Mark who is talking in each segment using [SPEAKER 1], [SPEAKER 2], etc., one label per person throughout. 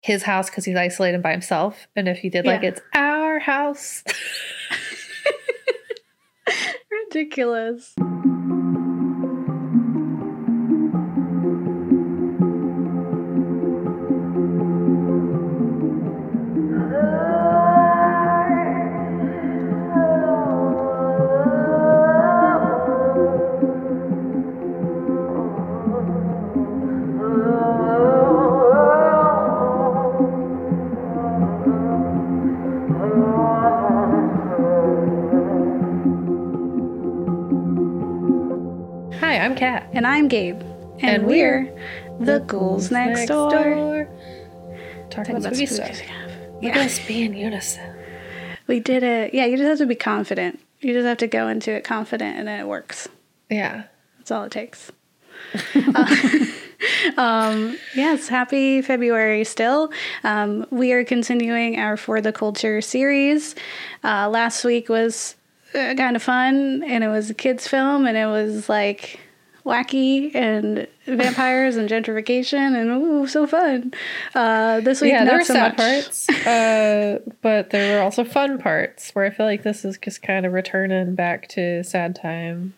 [SPEAKER 1] his house because he's isolated by himself. And if he did like it's our house.
[SPEAKER 2] Ridiculous.
[SPEAKER 1] Kat.
[SPEAKER 2] And I'm Gabe. And,
[SPEAKER 1] And
[SPEAKER 2] we're,
[SPEAKER 1] we're
[SPEAKER 2] the ghouls next, door.
[SPEAKER 1] Talking
[SPEAKER 2] Talking
[SPEAKER 1] about spooky stuff.
[SPEAKER 2] stuff.
[SPEAKER 1] Look
[SPEAKER 2] Yeah.
[SPEAKER 1] us be in unison.
[SPEAKER 2] We did it. Yeah, you just have to be confident. You just have to go into it confident and then it works.
[SPEAKER 1] Yeah.
[SPEAKER 2] That's all it takes. Uh, um, yes, happy February still. Um, we are continuing our For the Culture series. Uh, last week was uh, kind of fun, and it was a kids' film, and it was like wacky and vampires and gentrification, and ooh, so fun. Uh, this week,
[SPEAKER 1] yeah,
[SPEAKER 2] not
[SPEAKER 1] there were
[SPEAKER 2] so
[SPEAKER 1] sad
[SPEAKER 2] much.
[SPEAKER 1] parts, uh, but there were also fun parts where I feel like this is just kind of returning back to sad times,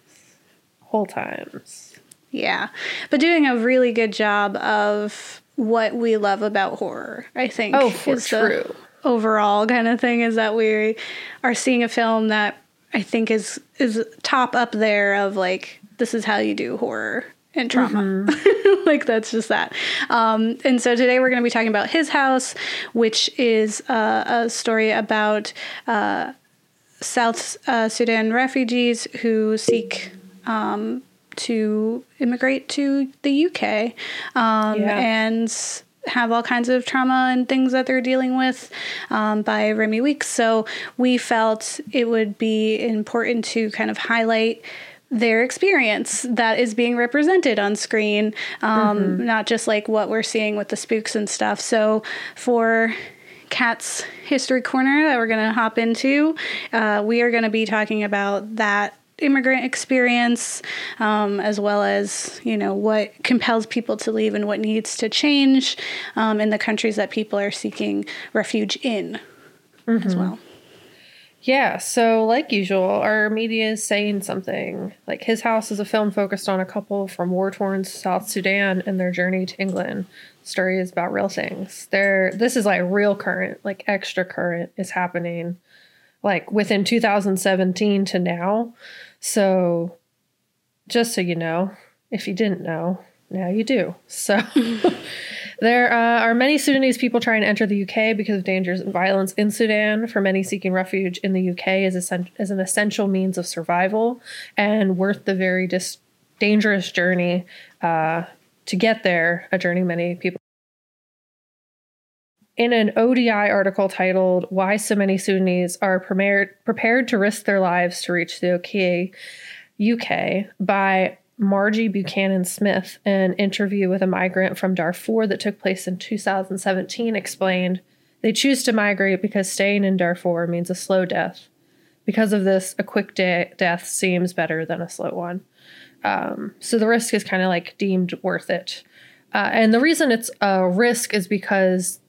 [SPEAKER 1] whole times.
[SPEAKER 2] Yeah, but doing a really good job of what we love about horror. I think.
[SPEAKER 1] Oh, for true.
[SPEAKER 2] overall kind of thing is that we are seeing a film that I think is is top up there of like this is how you do horror and trauma. like that's just that. Um, and so today we're going to be talking about His House, which is uh, a story about uh, South uh, Sudan refugees who seek um, to immigrate to the UK um,
[SPEAKER 1] Yeah.
[SPEAKER 2] and have all kinds of trauma and things that they're dealing with um, by Remi Weekes. So we felt it would be important to kind of highlight their experience that is being represented on screen, um, not just like what we're seeing with the spooks and stuff. So for Kat's History Corner that we're going to hop into, uh, we are going to be talking about that immigrant experience um, as well as you know what compels people to leave and what needs to change um, in the countries that people are seeking refuge in as well
[SPEAKER 1] Yeah, so like usual, our media is saying something. Like His House is a film focused on a couple from war torn South Sudan and their journey to England. The story is about real things. There this is like real current, like extra current is happening like within 2017 to now. So just so you know, if you didn't know, now you do. So There uh, are many Sudanese people trying to enter the UK because of dangers and violence in Sudan. For many seeking refuge in the UK is, is an essential means of survival and worth the very dis- dangerous journey uh, to get there, a journey many people. In an ODI article titled Why So Many Sudanese Are Prepared, prepared to Risk Their Lives to Reach the UK, UK by Margie Buchanan Smith, an interview with a migrant from Darfur that took place in 2017, explained they choose to migrate because staying in Darfur means a slow death. Because of this, a quick de- death seems better than a slow one. Um, so the risk is kind of like deemed worth it. Uh, and the reason it's a risk is because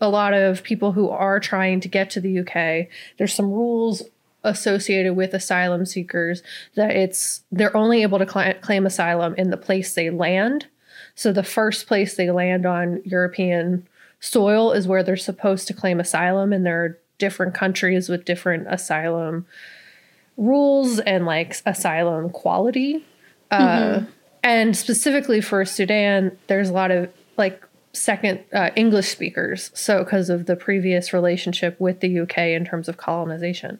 [SPEAKER 1] a lot of people who are trying to get to the UK, there's some rules associated with asylum seekers that it's they're only able to cla claim asylum in the place they land. So the first place they land on European soil is where they're supposed to claim asylum and there are different countries with different asylum rules and like asylum quality. Uh, and specifically for Sudan, there's a lot of like second uh, English speakers. So, because of the previous relationship with the UK in terms of colonization.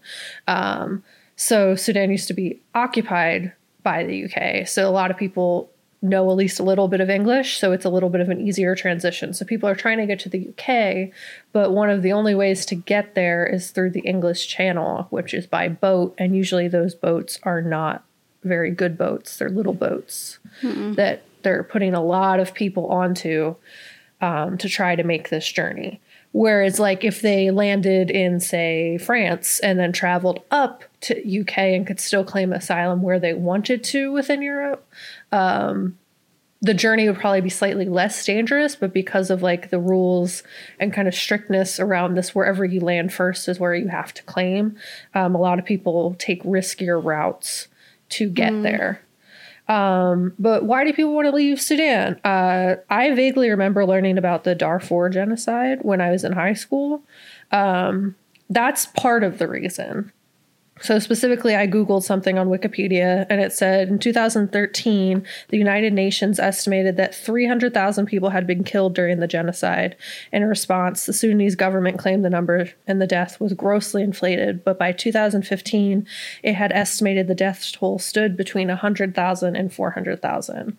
[SPEAKER 1] Um, so, Sudan used to be occupied by the UK. So, a lot of people know at least a little bit of English. So, it's a little bit of an easier transition. So, people are trying to get to the UK, but one of the only ways to get there is through the English Channel, which is by boat. And usually, those boats are not very good boats, they're little boats that they're putting a lot of people onto um, to try to make this journey. Whereas, like, if they landed in, say, France and then traveled up to UK and could still claim asylum where they wanted to within Europe, um, the journey would probably be slightly less dangerous, but because of like the rules and kind of strictness around this, wherever you land first is where you have to claim. Um, a lot of people take riskier routes to get mm. there. Um, but why do people want to leave Sudan? Uh, I vaguely remember learning about the Darfur genocide when I was in high school. Um, that's part of the reason. So, specifically, I Googled something on Wikipedia and it said in 2013, the United Nations estimated that 300,000 people had been killed during the genocide. In response, the Sudanese government claimed the number and the death was grossly inflated, but by 2015, it had estimated the death toll stood between 100,000 and 400,000.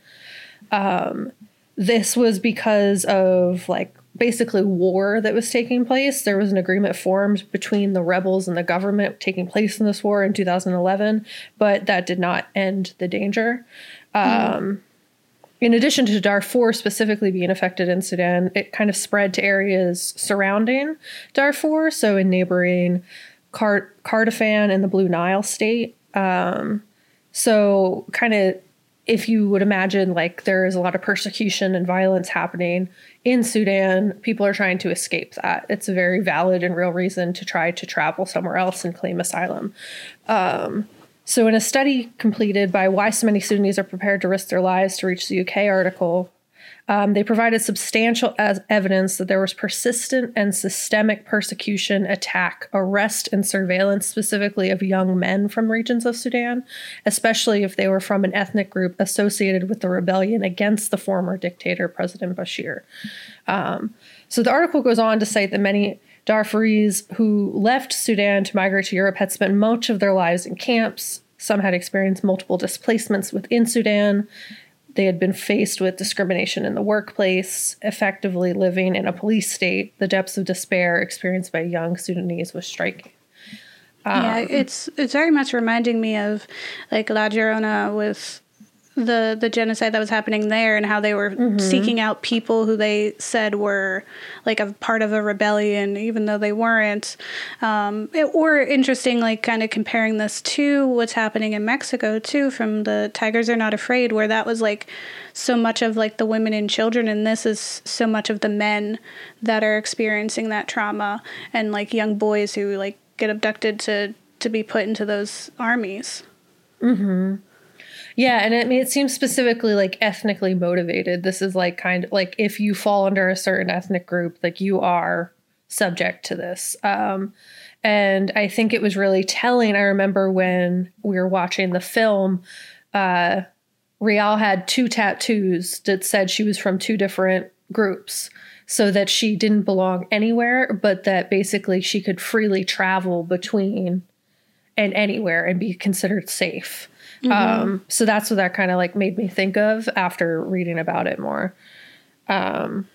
[SPEAKER 1] Um, this was because of like basically war that was taking place. There was an agreement formed between the rebels and the government taking place in this war in 2011, but that did not end the danger. Mm. Um, in addition to Darfur specifically being affected in Sudan, it kind of spread to areas surrounding Darfur, so in neighboring Car- Kordofan and the Blue Nile state. Um, so, kind of, if you would imagine, like there is a lot of persecution and violence happening in Sudan, people are trying to escape that. It's a very valid and real reason to try to travel somewhere else and claim asylum. Um, so, in a study completed by Why So Many Sudanese Are Prepared to Risk Their Lives to Reach the UK article, um, they provided substantial evidence that there was persistent and systemic persecution, attack, arrest, and surveillance, specifically of young men from regions of Sudan, especially if they were from an ethnic group associated with the rebellion against the former dictator, President Bashir. Um, so the article goes on to cite that many Darfuris who left Sudan to migrate to Europe had spent much of their lives in camps. Some had experienced multiple displacements within Sudan. They had been faced with discrimination in the workplace, effectively living in a police state. The depths of despair experienced by young Sudanese was striking.
[SPEAKER 2] Um, yeah, it's it's very much reminding me of like La Llorona with the the genocide that was happening there and how they were mm-hmm. seeking out people who they said were like a part of a rebellion even though they weren't. Um, it, or interesting like kind of comparing this to what's happening in mexico too from the tigers are not afraid where that was like so much of like the women and children and this is so much of the men that are experiencing that trauma and like young boys who like get abducted to to be put into those armies.
[SPEAKER 1] Mm-hmm yeah, and it, it seems specifically like ethnically motivated. This is like kind of like if you fall under a certain ethnic group, like you are subject to this. Um, and I think it was really telling. I remember when we were watching the film, uh, Rial had two tattoos that said she was from two different groups so that she didn't belong anywhere, but that basically she could freely travel between and anywhere and be considered safe. Mm-hmm. Um, so that's what that kind of like made me think of after reading about it more. Um,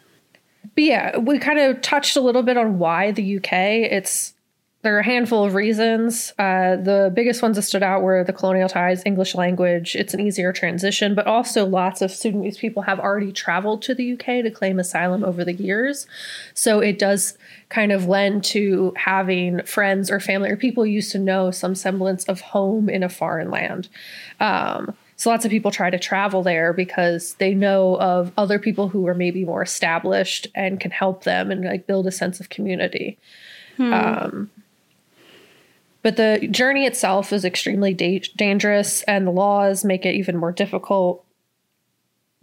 [SPEAKER 1] but yeah, we kind of touched a little bit on why the UK. It's there are a handful of reasons. Uh, the biggest ones that stood out were the colonial ties, English language. It's an easier transition, but also lots of Sudanese people have already traveled to the UK to claim asylum over the years. So it does kind of lend to having friends or family or people used to know some semblance of home in a foreign land. Um, so lots of people try to travel there because they know of other people who are maybe more established and can help them and like build a sense of community. Hmm. Um, but the journey itself is extremely da- dangerous, and the laws make it even more difficult.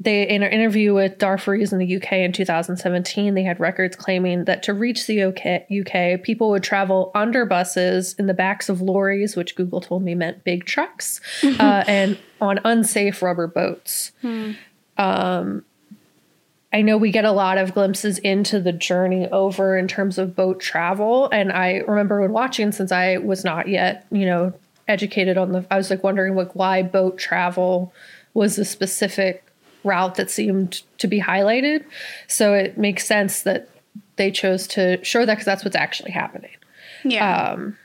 [SPEAKER 1] They, in an interview with Darfuris in the UK in 2017, they had records claiming that to reach the UK, UK, people would travel under buses in the backs of lorries, which Google told me meant big trucks, uh, and on unsafe rubber boats. Hmm. Um, I know we get a lot of glimpses into the journey over in terms of boat travel. And I remember when watching, since I was not yet, you know, educated on the, I was like wondering like why boat travel was a specific route that seemed to be highlighted. So it makes sense that they chose to show that because that's what's actually happening.
[SPEAKER 2] Yeah. Um,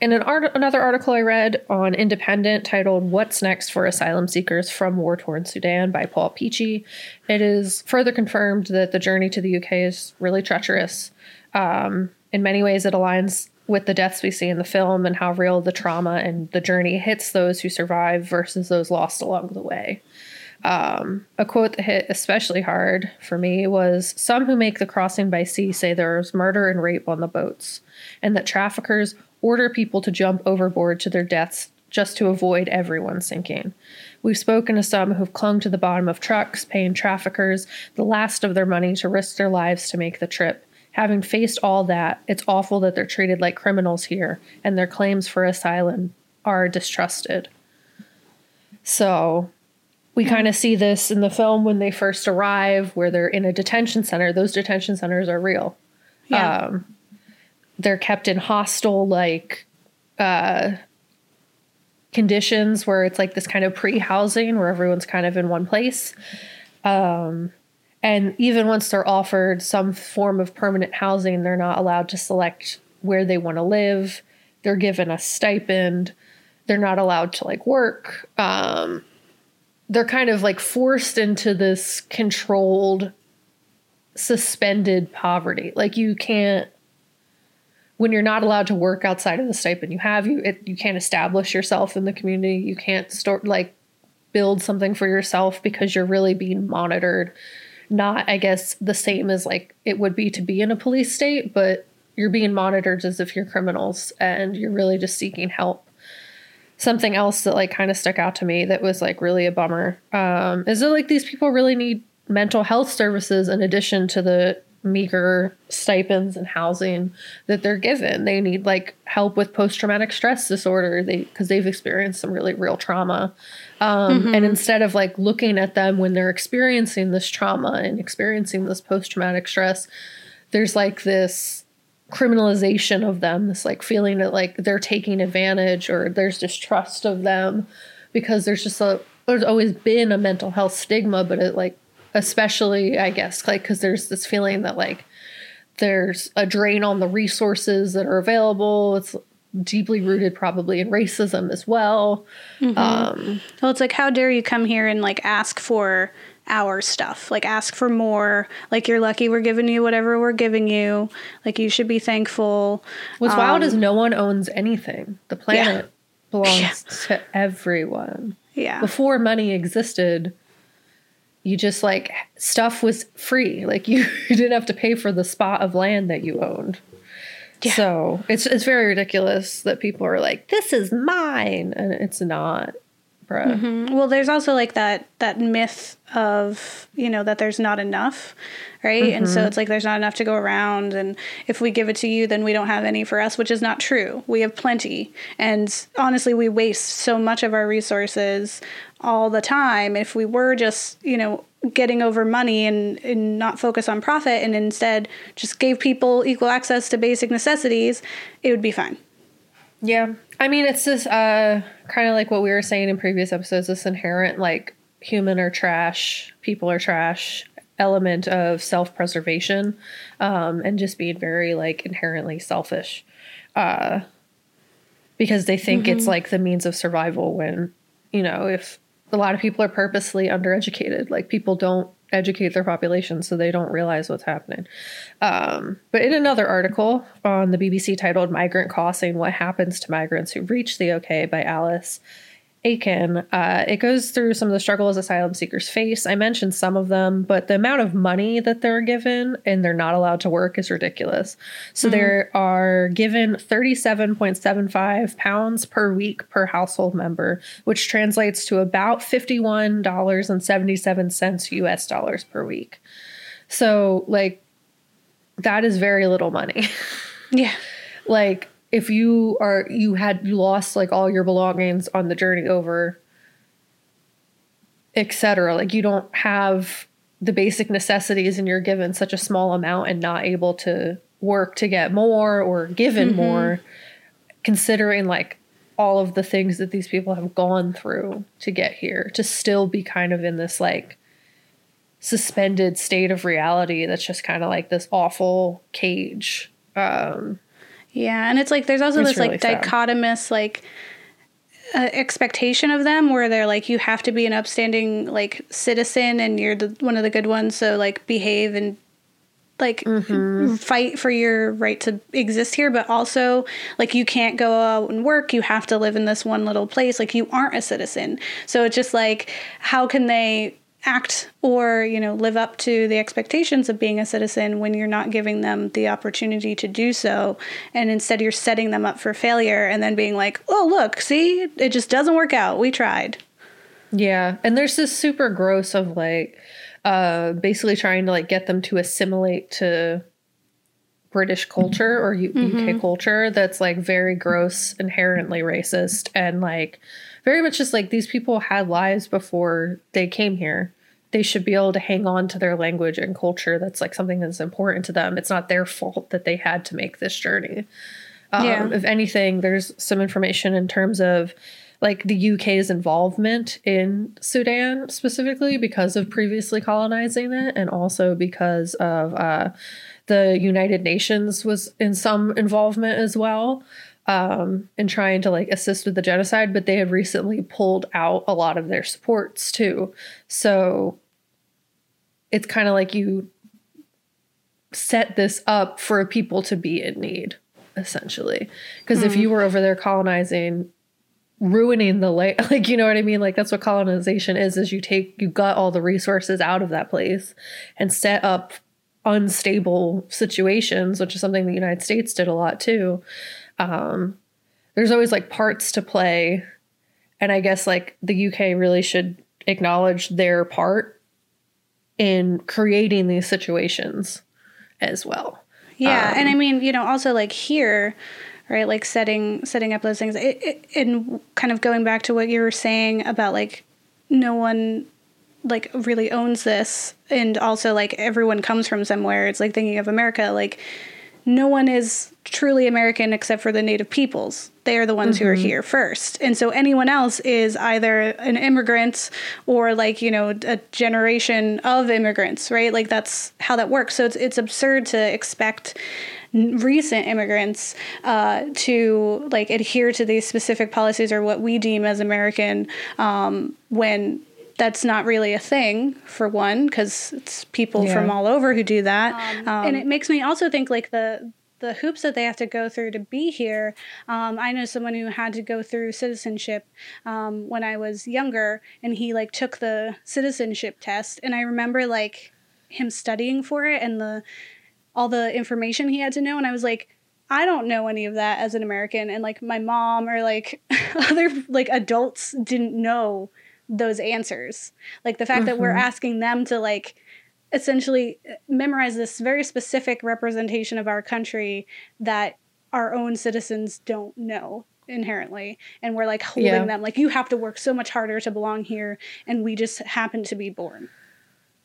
[SPEAKER 1] in an art- another article I read on Independent titled What's Next for Asylum Seekers from War Torn Sudan by Paul Peachey, it is further confirmed that the journey to the UK is really treacherous. Um, in many ways, it aligns with the deaths we see in the film and how real the trauma and the journey hits those who survive versus those lost along the way. Um, a quote that hit especially hard for me was Some who make the crossing by sea say there's murder and rape on the boats, and that traffickers order people to jump overboard to their deaths just to avoid everyone sinking. We've spoken to some who've clung to the bottom of trucks, paying traffickers the last of their money to risk their lives to make the trip. Having faced all that, it's awful that they're treated like criminals here, and their claims for asylum are distrusted. So, we kind of see this in the film when they first arrive, where they're in a detention center. Those detention centers are real.
[SPEAKER 2] Yeah.
[SPEAKER 1] Um, they're kept in hostile, like, uh, conditions where it's like this kind of pre-housing where everyone's kind of in one place. Um, and even once they're offered some form of permanent housing they're not allowed to select where they want to live. They're given a stipend. They're not allowed to like work. Um, they're kind of like forced into this controlled suspended poverty. Like you can't when you're not allowed to work outside of the stipend you have, you it, you can't establish yourself in the community. You can't start like build something for yourself because you're really being monitored. Not, I guess, the same as like it would be to be in a police state, but you're being monitored as if you're criminals and you're really just seeking help. Something else that like kind of stuck out to me that was like really a bummer um, is that like these people really need mental health services in addition to the meager stipends and housing that they're given. They need like help with post traumatic stress disorder. They because they've experienced some really real trauma. Um, mm-hmm. And instead of like looking at them when they're experiencing this trauma and experiencing this post traumatic stress, there's like this criminalization of them. This like feeling that like they're taking advantage or there's distrust of them because there's just a there's always been a mental health stigma, but it like especially I guess like because there's this feeling that like there's a drain on the resources that are available. It's deeply rooted probably in racism as well.
[SPEAKER 2] Mm-hmm. Um, well, it's like how dare you come here and like ask for our stuff like ask for more like you're lucky we're giving you whatever we're giving you like you should be thankful
[SPEAKER 1] what's um, wild is no one owns anything the planet yeah. belongs yeah. to everyone
[SPEAKER 2] yeah
[SPEAKER 1] before money existed you just like stuff was free. Like you, you didn't have to pay for the spot of land that you owned. Yeah. So it's it's very ridiculous that people are like, "This is mine," and it's not, bro.
[SPEAKER 2] Mm-hmm. Well, there's also like that that myth of you know that there's not enough, right? Mm-hmm. And so mm-hmm. it's like there's not enough to go around, and if we give it to you, then we don't have any for us, which is not true. We have plenty, and honestly, we waste so much of our resources all the time. If we were just, you know, getting over money and, and not focus on profit and instead just gave people equal access to basic necessities, it would be fine.
[SPEAKER 1] Yeah. I mean, it's just uh, kind of like what we were saying in previous episodes this inherent, like, human are trash, people are trash element of self preservation um, and just being very, like, inherently selfish. Uh, because they think mm-hmm. it's like the means of survival when, you know, if a lot of people are purposely undereducated. Like people don't educate their population, so they don't realize what's happening. Um, but in another article on the BBC titled Migrant Crossing What Happens to Migrants Who Reach the UK by Alice Aiken. Uh, it goes through some of the struggles asylum seekers face. I mentioned some of them, but the amount of money that they're given and they're not allowed to work is ridiculous. So mm-hmm. they are given 37.75 pounds per week per household member, which translates to about $51.77 US dollars per week. So, like, that is very little money.
[SPEAKER 2] Yeah.
[SPEAKER 1] like, if you are you had you lost like all your belongings on the journey over etc like you don't have the basic necessities and you're given such a small amount and not able to work to get more or given mm-hmm. more considering like all of the things that these people have gone through to get here to still be kind of in this like suspended state of reality that's just kind of like this awful cage um
[SPEAKER 2] yeah, and it's like there's also it's this really like sad. dichotomous like uh, expectation of them where they're like you have to be an upstanding like citizen and you're the one of the good ones so like behave and like fight for your right to exist here but also like you can't go out and work. You have to live in this one little place. Like you aren't a citizen. So it's just like how can they act or you know live up to the expectations of being a citizen when you're not giving them the opportunity to do so. And instead you're setting them up for failure and then being like oh look see? It just doesn't work out. We tried.
[SPEAKER 1] Yeah, and there's this super gross of like uh basically trying to like get them to assimilate to British culture or U- UK culture that's like very gross, inherently racist and like very much just like these people had lives before they came here. They should be able to hang on to their language and culture. That's like something that's important to them. It's not their fault that they had to make this journey. Um,
[SPEAKER 2] Yeah.
[SPEAKER 1] If anything, there's some information in terms of like the UK's involvement in Sudan specifically because of previously colonizing it, and also because of uh, the United Nations was in some involvement as well um, in trying to like assist with the genocide. But they had recently pulled out a lot of their supports too, so it's kind of like you set this up for people to be in need essentially. Because if you were over there colonizing ruining the land like you know what i mean? Like that's what colonization is is you take you gut all the resources out of that place and set up unstable situations which is something the united states did a lot too um there's always like parts to play and i guess like the uk really should acknowledge their part in creating these situations as well
[SPEAKER 2] Yeah, and I mean, you know, also like here, right? Like setting setting up those things, it, it, and kind of going back to what you were saying about like no one like really owns this, and also like everyone comes from somewhere. It's like thinking of America, like no one is truly American except for the native peoples. They are the ones who are here first. And so anyone else is either an immigrant or like, you know, a generation of immigrants, right? Like that's how that works. So it's it's absurd to expect recent immigrants uh, to like adhere to these specific policies or what we deem as American um, when that's not really a thing for one because it's people
[SPEAKER 1] Yeah.
[SPEAKER 2] from all over who do that um, and it makes me also think like the the hoops that they have to go through to be here um, i know someone who had to go through citizenship um, when i was younger and he like took the citizenship test and i remember like him studying for it and the all the information he had to know and i was like I don't know any of that as an American and like my mom or like other like adults didn't know those answers. Like the fact that we're asking them to like essentially memorize this very specific representation of our country that our own citizens don't know inherently and we're like holding
[SPEAKER 1] Yeah.
[SPEAKER 2] them like you have to work so much harder to belong here and we just happen to be born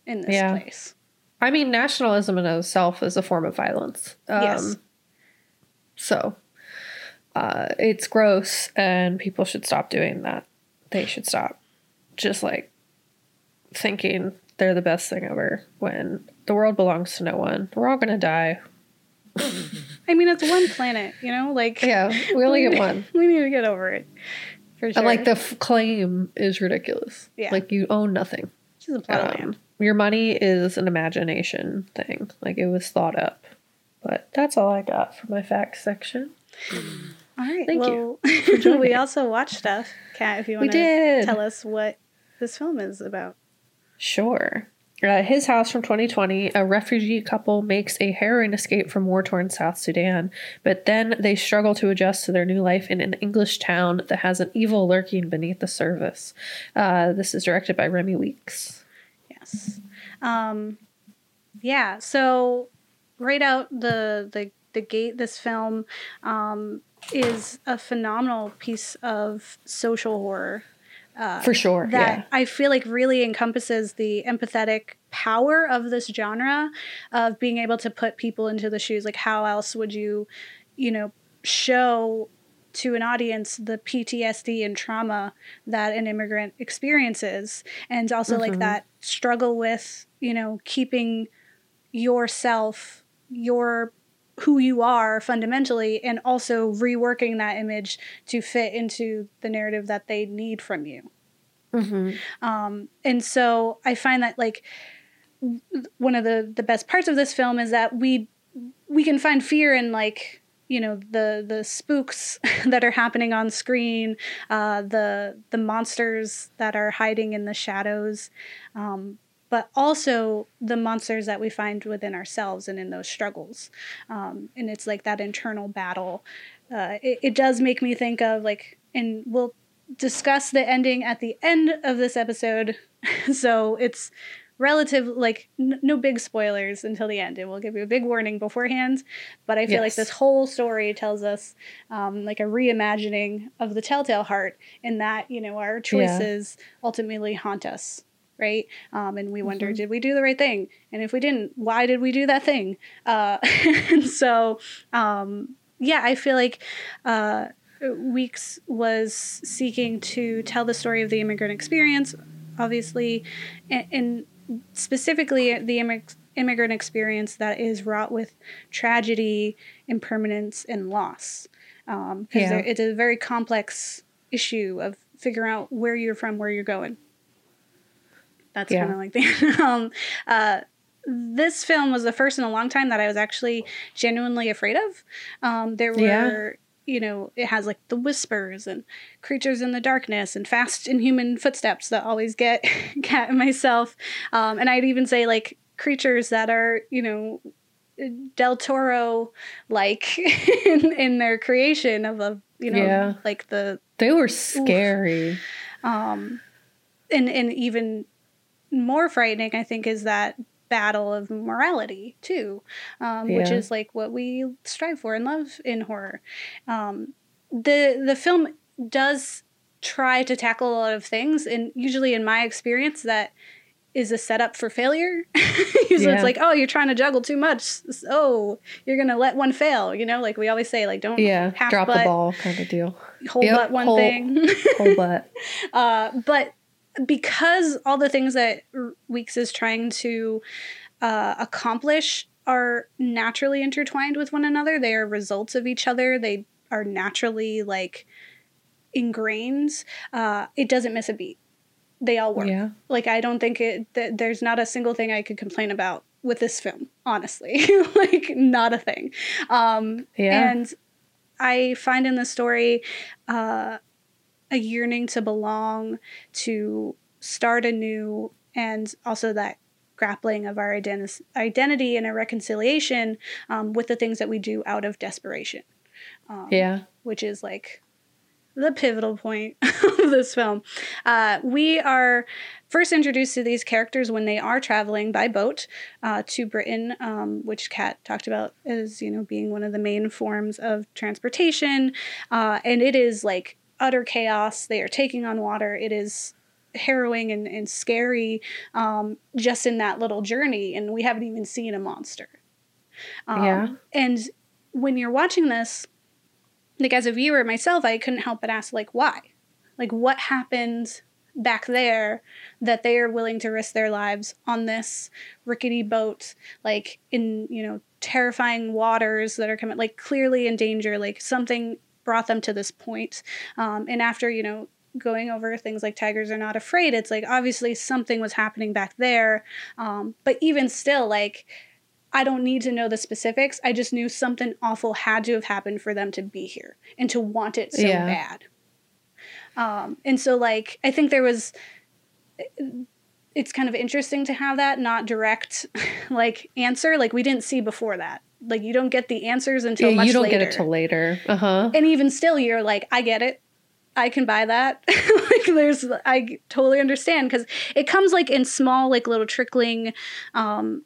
[SPEAKER 2] in this
[SPEAKER 1] Yeah.
[SPEAKER 2] place.
[SPEAKER 1] I mean, nationalism in itself is a form of violence. Um,
[SPEAKER 2] Yes.
[SPEAKER 1] So uh, it's gross, and people should stop doing that. They should stop just like thinking they're the best thing ever when the world belongs to no one. We're all going to die.
[SPEAKER 2] I mean it's one planet, you know? Like
[SPEAKER 1] Yeah, we only get one.
[SPEAKER 2] We need to get over it. For sure.
[SPEAKER 1] And like the f- claim is ridiculous.
[SPEAKER 2] Yeah.
[SPEAKER 1] Like you own nothing.
[SPEAKER 2] She's a plot
[SPEAKER 1] Um,
[SPEAKER 2] land.
[SPEAKER 1] your money is an imagination thing. Like it was thought up. But that's all I got for my facts section.
[SPEAKER 2] All right.
[SPEAKER 1] Thank
[SPEAKER 2] well,
[SPEAKER 1] joining
[SPEAKER 2] we also watched stuff. Kat, if you want to tell us what this film is about.
[SPEAKER 1] Sure. Uh, his house from 2020, a refugee couple makes a harrowing escape from war torn South Sudan, but then they struggle to adjust to their new life in an English town that has an evil lurking beneath the surface. Uh, this is directed by Remi Weekes.
[SPEAKER 2] Yes. Um, yeah. So right out the the the gate, this film um, is a phenomenal piece of social horror.
[SPEAKER 1] Uh, For sure.
[SPEAKER 2] that
[SPEAKER 1] yeah.
[SPEAKER 2] I feel like really encompasses the empathetic power of this genre of being able to put people into the shoes. Like, how else would you, you know, show to an audience the PTSD and trauma that an immigrant experiences, and also like mm-hmm. that struggle with, you know, keeping yourself, your who you are fundamentally, and also reworking that image to fit into the narrative that they need from you.
[SPEAKER 1] hmm
[SPEAKER 2] Um, and so I find that like one of the the best parts of this film is that we we can find fear in like you know the the spooks that are happening on screen uh, the the monsters that are hiding in the shadows um, but also the monsters that we find within ourselves and in those struggles. Um, and it's like that internal battle. Uh, it, it does make me think of like and we'll discuss the ending at the end of this episode. So it's relative like n- no big spoilers until the end and we'll give you a big warning beforehand. But i feel yes. like this whole story tells us um, like a reimagining of the telltale heart in that you know our choices yeah. ultimately haunt us right um, and we wonder mm-hmm. did we do the right thing and if we didn't why did we do that thing uh, and so um, yeah i feel like uh, Weekes was seeking to tell the story of the immigrant experience obviously and, and specifically the immig- immigrant experience that is wrought with tragedy, impermanence, and loss. Because um, yeah. it's a very complex issue of figuring out where you're from, where you're going. That's yeah. kind of like the. um, uh, this film was the first in a long time that I was actually genuinely afraid of. Um, there were yeah you know, it has like the whispers and creatures in the darkness and fast inhuman footsteps that always get Kat and myself. Um, and I'd even say like creatures that are, you know, Del Toro like in, in their creation of a, you know, yeah. like the.
[SPEAKER 1] They were scary. Oof.
[SPEAKER 2] Um, and, and even more frightening, I think, is that battle of morality too, um, yeah. which is like what we strive for and love in horror. Um, the the film does try to tackle a lot of things, and usually, in my experience, that is a setup for failure. usually, yeah. it's like, oh, you're trying to juggle too much. Oh, you're gonna let one fail. You know, like we always say, like don't
[SPEAKER 1] yeah drop butt, the ball kind of deal.
[SPEAKER 2] Hold yep, one whole, thing.
[SPEAKER 1] whole butt.
[SPEAKER 2] Uh, but because all the things that Weekes is trying to uh, accomplish are naturally intertwined with one another. They are results of each other. They are naturally like ingrained. Uh, it doesn't miss a beat. They all work. Yeah. Like I don't think it. Th- there's not a single thing I could complain about with this film. Honestly, like not a thing. Um, yeah. And I find in the story uh, a yearning to belong, to start anew, and also that grappling of our identi- identity and a reconciliation um, with the things that we do out of desperation.
[SPEAKER 1] Um, yeah.
[SPEAKER 2] Which is like the pivotal point of this film. Uh, we are first introduced to these characters when they are traveling by boat uh, to Britain, um, which Kat talked about as you know being one of the main forms of transportation, uh, and it is like utter chaos. They are taking on water. It is harrowing and, and scary um, just in that little journey, and we haven't even seen a monster. Um, yeah. And when you're watching this, like as a viewer myself, I couldn't help but ask, like, why? Like, what happened back there that they are willing to risk their lives on this rickety boat, like in, you know, terrifying waters that are coming, like clearly in danger, like something brought them to this point. Um, and after, you know, going over things like tigers are not afraid it's like obviously something was happening back there. Um, but even still like i don't need to know the specifics. I just knew something awful had to have happened for them to be here and to want it so yeah. bad. Um, and so like i think there was it's kind of interesting to have that not direct like answer. Like we didn't see before that like you don't get the answers until yeah,
[SPEAKER 1] you don't
[SPEAKER 2] later.
[SPEAKER 1] get it till later. Uh-huh.
[SPEAKER 2] And even still you're like i get it. I can buy that. like there's I totally understand cuz it comes like in small like little trickling um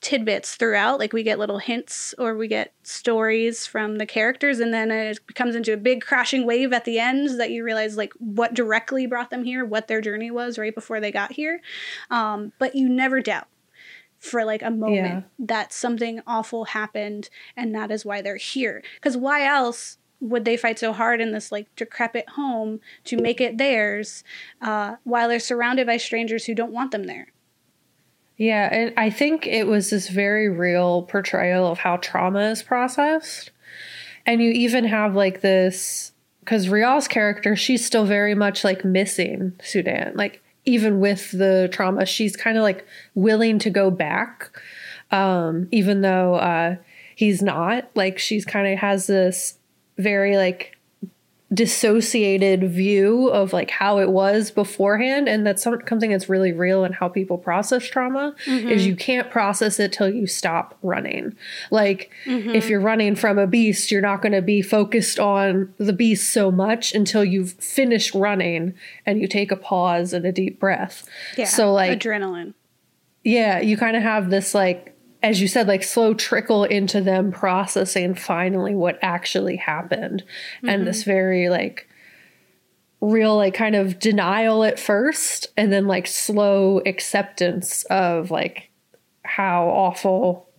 [SPEAKER 2] tidbits throughout. Like we get little hints or we get stories from the characters and then it comes into a big crashing wave at the end that you realize like what directly brought them here what their journey was right before they got here. Um, but you never doubt for like a moment yeah. that something awful happened and that is why they're here. Because why else would they fight so hard in this like decrepit home to make it theirs uh, while they're surrounded by strangers who don't want them there?
[SPEAKER 1] Yeah and i think it was this very real portrayal of how trauma is processed. And you even have like this because Rial's character she's still very much like missing sudan. Like even with the trauma, she's kind of like willing to go back, um, even though uh, he's not. Like she's kind of has this very like dissociated view of like how it was beforehand and that's something that's really real and how people process trauma mm-hmm. is you can't process it till you stop running like mm-hmm. if you're running from a beast you're not going to be focused on the beast so much until you've finished running and you take a pause and a deep breath
[SPEAKER 2] yeah so like adrenaline
[SPEAKER 1] yeah you kind of have this like as you said, like slow trickle into them processing finally what actually happened. Mm-hmm. And this very like real, like kind of denial at first, and then like slow acceptance of like how awful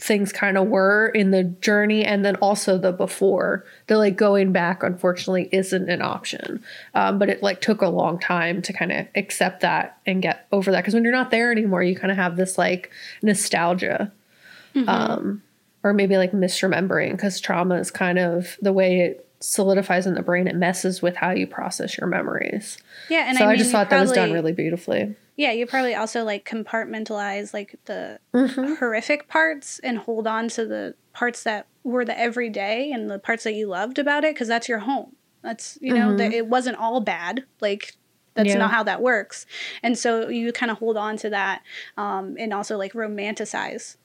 [SPEAKER 1] things kind of were in the journey and then also the before. The like going back unfortunately isn't an option. Um, but it like took a long time to kind of accept that and get over that. Because when you're not there anymore you kind of have this like nostalgia mm-hmm. um, or maybe like misremembering because trauma is kind of the way it solidifies in the brain. It messes with how you process your memories.
[SPEAKER 2] Yeah and
[SPEAKER 1] so
[SPEAKER 2] i,
[SPEAKER 1] mean, I just thought probably, that was done really beautifully
[SPEAKER 2] yeah, you probably also like compartmentalize like the mm-hmm. horrific parts and hold on to the parts that were the everyday and the parts that you loved about it because that's your home. That's you know mm-hmm. it wasn't all bad. Like that's yeah. not how that works. And so you kind of hold on to that um, and also like romanticize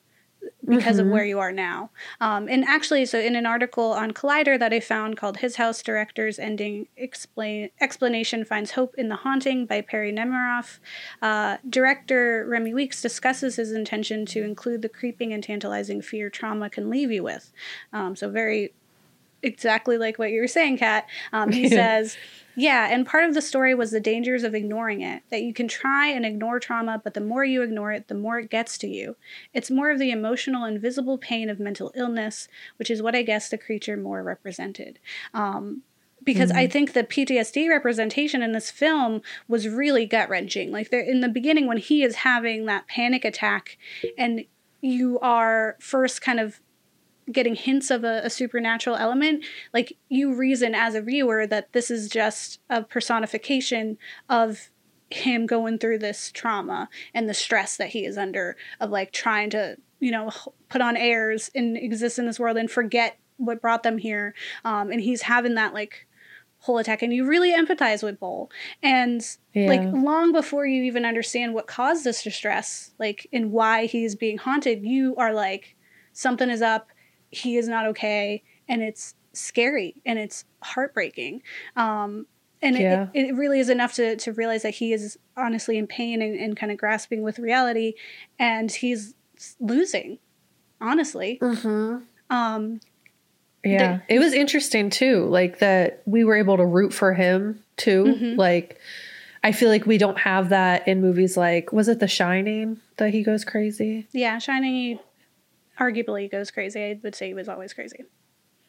[SPEAKER 2] because mm-hmm. of where you are now. Um, and actually, so in an article on Collider that I found called His House Director's Ending Explain, Explanation Finds Hope in the Haunting by Perry Nemiroff, uh, director Remi Weekes discusses his intention to include the creeping and tantalizing fear trauma can leave you with. Um, so, very exactly like what you were saying, Kat. Um, he says, yeah, and part of the story was the dangers of ignoring it. That you can try and ignore trauma, but the more you ignore it, the more it gets to you. It's more of the emotional, invisible pain of mental illness, which is what I guess the creature more represented. Um, because mm-hmm. I think the PTSD representation in this film was really gut wrenching. Like there in the beginning, when he is having that panic attack, and you are first kind of getting hints of a, a, supernatural element, like you reason as a viewer that this is just a personification of him going through this trauma and the stress that he is under of like trying to, you know, put on airs and exist in this world and forget what brought them here. Um, and he's having that like whole attack and you really empathize with Bol. And yeah. like long before you even understand what caused this distress, like and why he's being haunted, you are like, something is up he is not okay and it's scary and it's heartbreaking um, and yeah. it, it really is enough to, to realize that he is honestly in pain and, and kind of grasping with reality and he's losing honestly
[SPEAKER 1] mm-hmm. um, yeah the, it was interesting too like that we were able to root for him too mm-hmm. like i feel like we don't have that in movies like was it the shining that he goes crazy
[SPEAKER 2] yeah shining arguably goes crazy. I would say he was always crazy.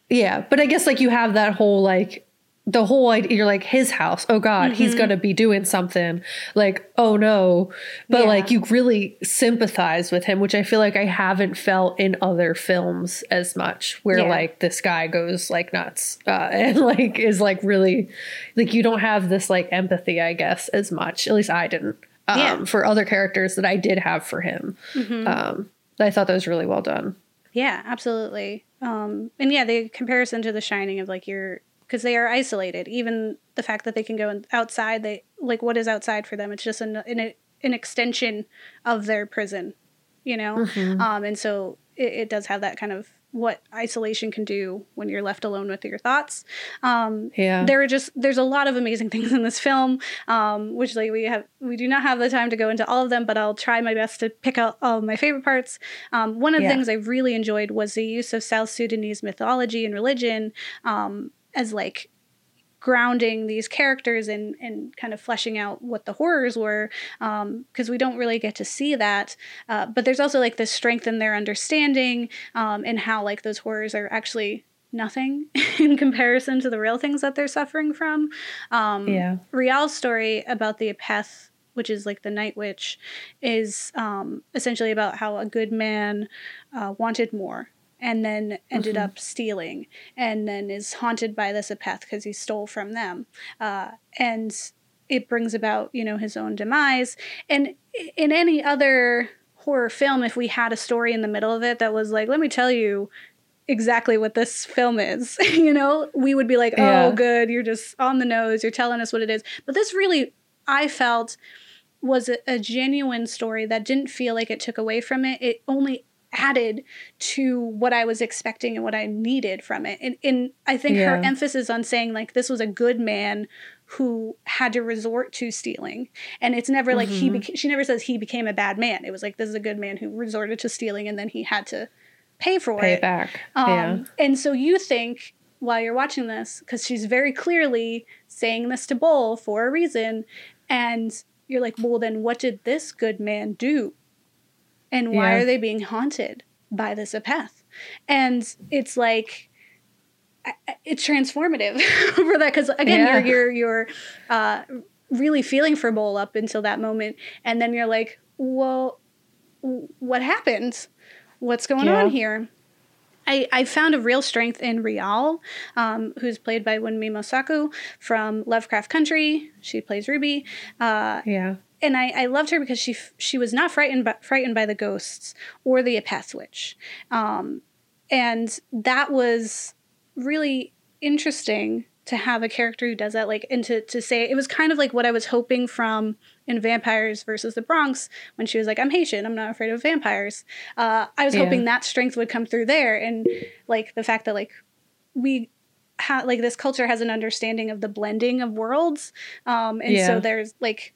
[SPEAKER 1] Yeah, but I guess like you have that whole like the whole idea you're like his house oh god mm-hmm. he's gonna be doing something like oh no but yeah. like you really sympathize with him which i feel like i haven't felt in other films as much where yeah. like this guy goes like nuts uh, and like is like really like you don't have this like empathy i guess as much at least i didn't um, yeah. for other characters that i did have for him mm-hmm. um, I thought that was really well done.
[SPEAKER 2] Yeah, absolutely. Um, and yeah, the comparison to The Shining of like you're because they are isolated. Even the fact that they can go outside, they like what is outside for them? It's just an an, an extension of their prison, you know. Mm-hmm. Um, and so it, it does have that kind of what isolation can do when you're left alone with your thoughts. Um, yeah, there are just there's a lot of amazing things in this film, um, which like we have we do not have the time to go into all of them, but I'll try my best to pick out all of my favorite parts. Um, one of the things I really enjoyed was the use of South Sudanese mythology and religion um, as like grounding these characters and and kind of fleshing out what the horrors were because um, we don't really get to see that. Uh, but there's also like this strength in their understanding um, and how like those horrors are actually nothing in comparison to the real things that they're suffering from. Um, yeah. Rial's story about the apeth which is like the night witch is um, essentially about how a good man uh, wanted more and then ended mm-hmm. up stealing and then is haunted by this apeth because he stole from them uh, and it brings about you know his own demise and in any other horror film if we had a story in the middle of it that was like let me tell you exactly what this film is you know we would be like oh
[SPEAKER 1] Yeah.
[SPEAKER 2] good you're just on the nose you're telling us what it is but this really i felt was a, a genuine story that didn't feel like it took away from it it only added to what i was expecting and what i needed from it and, and i think her emphasis on saying like this was a good man who had to resort to stealing and it's never like he
[SPEAKER 1] Mhm.
[SPEAKER 2] beca- she never says he became a bad man it was like this is a good man who resorted to stealing and then he had to pay for
[SPEAKER 1] Pay
[SPEAKER 2] it
[SPEAKER 1] it back.
[SPEAKER 2] um,
[SPEAKER 1] yeah.
[SPEAKER 2] And so you think while you're watching this, because she's very clearly saying this to Bol for a reason, and you're like, well, then what did this good man do? And why
[SPEAKER 1] Yeah.
[SPEAKER 2] are they being haunted by this apeth And it's like, it's transformative for that because again
[SPEAKER 1] Yeah.
[SPEAKER 2] you're you're you're uh, really feeling for Bol up until that moment, and then you're like, well, what happened? What's going
[SPEAKER 1] Yeah.
[SPEAKER 2] on here? I, I found a real strength in Rial, um, who's played by Wunmi Mosaku from Lovecraft Country. She plays Ruby, uh,
[SPEAKER 1] Yeah.
[SPEAKER 2] And I, I loved her because she she was not frightened by, frightened by the ghosts or the Apeth Witch, um, and that was really interesting to have a character who does that. Like, and to to say it was kind of like what I was hoping from in Vampires versus the Bronx when she was like, "I'm Haitian, I'm not afraid of vampires." Uh, I was
[SPEAKER 1] Yeah.
[SPEAKER 2] hoping that strength would come through there, and like the fact that like we. Ha- like this culture has an understanding of the blending of worlds um and so there's like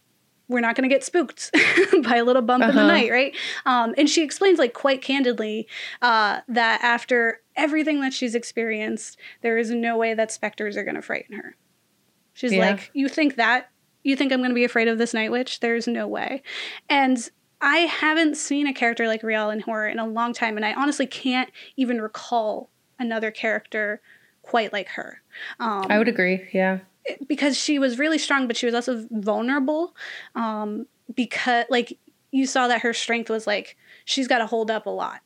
[SPEAKER 2] we're not going to get spooked by a little bump in the
[SPEAKER 1] Uh-huh.
[SPEAKER 2] night, right? Um, and she explains, like, quite candidly, uh, that after everything that she's experienced, there is no way that specters are going to frighten her. She's
[SPEAKER 1] Yeah.
[SPEAKER 2] like, You think that? You think I'm going to be afraid of this night witch? There's no way. And I haven't seen a character like Rial in horror in a long time, and I honestly can't even recall another character quite like her. Um,
[SPEAKER 1] I would agree. Yeah.
[SPEAKER 2] Because she was really strong, but she was also vulnerable. Um, because like you saw that her strength was like she's got to hold up a lot,